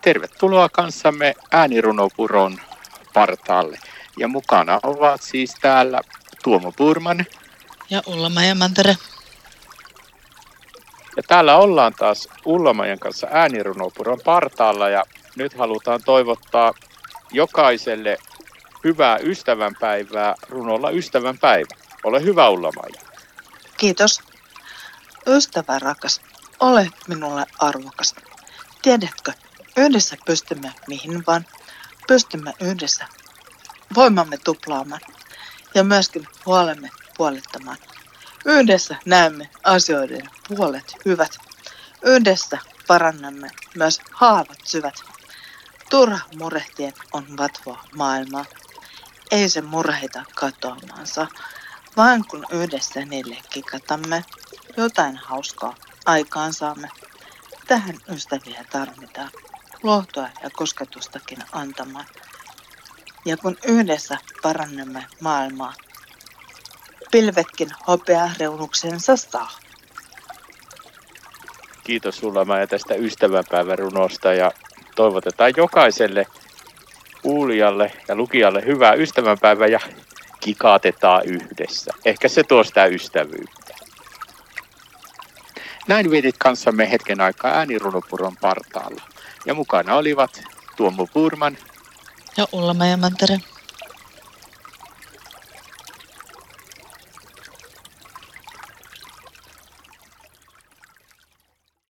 Tervetuloa kanssamme äänirunopuron partaalle. Ja mukana ovat siis täällä Tuomo Purman. Ja Ullamajan Mantere. Ja täällä ollaan taas Ullamajan kanssa äänirunopuron partaalla ja nyt halutaan toivottaa jokaiselle hyvää ystävänpäivää runolla ystävänpäivä. Ole hyvä Ullamaja. Kiitos. Ystävä rakas, ole minulle arvokas. Tiedätkö, yhdessä pystymme mihin vaan. Pystymme yhdessä voimamme tuplaamaan ja myöskin huolemme puolittamaan. Yhdessä näemme asioiden puolet hyvät. Yhdessä parannamme myös haavat syvät. Turha murehtien on vatvoa maailmaa. Ei se murheita katoamaansa, vaan kun yhdessä niille kikatamme, jotain hauskaa aikaan saamme. Tähän ystäviä tarvitaan, lohtoa ja kosketustakin antamaan. Ja kun yhdessä parannamme maailmaa, pilvetkin hopea reunuksensa saa. Kiitos sulla Maija tästä ystävänpäivän runosta ja toivotetaan jokaiselle kuulijalle ja lukijalle hyvää ystävänpäivää ja kikaatetaan yhdessä. Ehkä se tuo sitä ystävyyttä. Näin vietit kanssamme hetken aikaa äänirunopuron partaalla. Ja mukana olivat Tuomo Purman ja Ulla Mantere.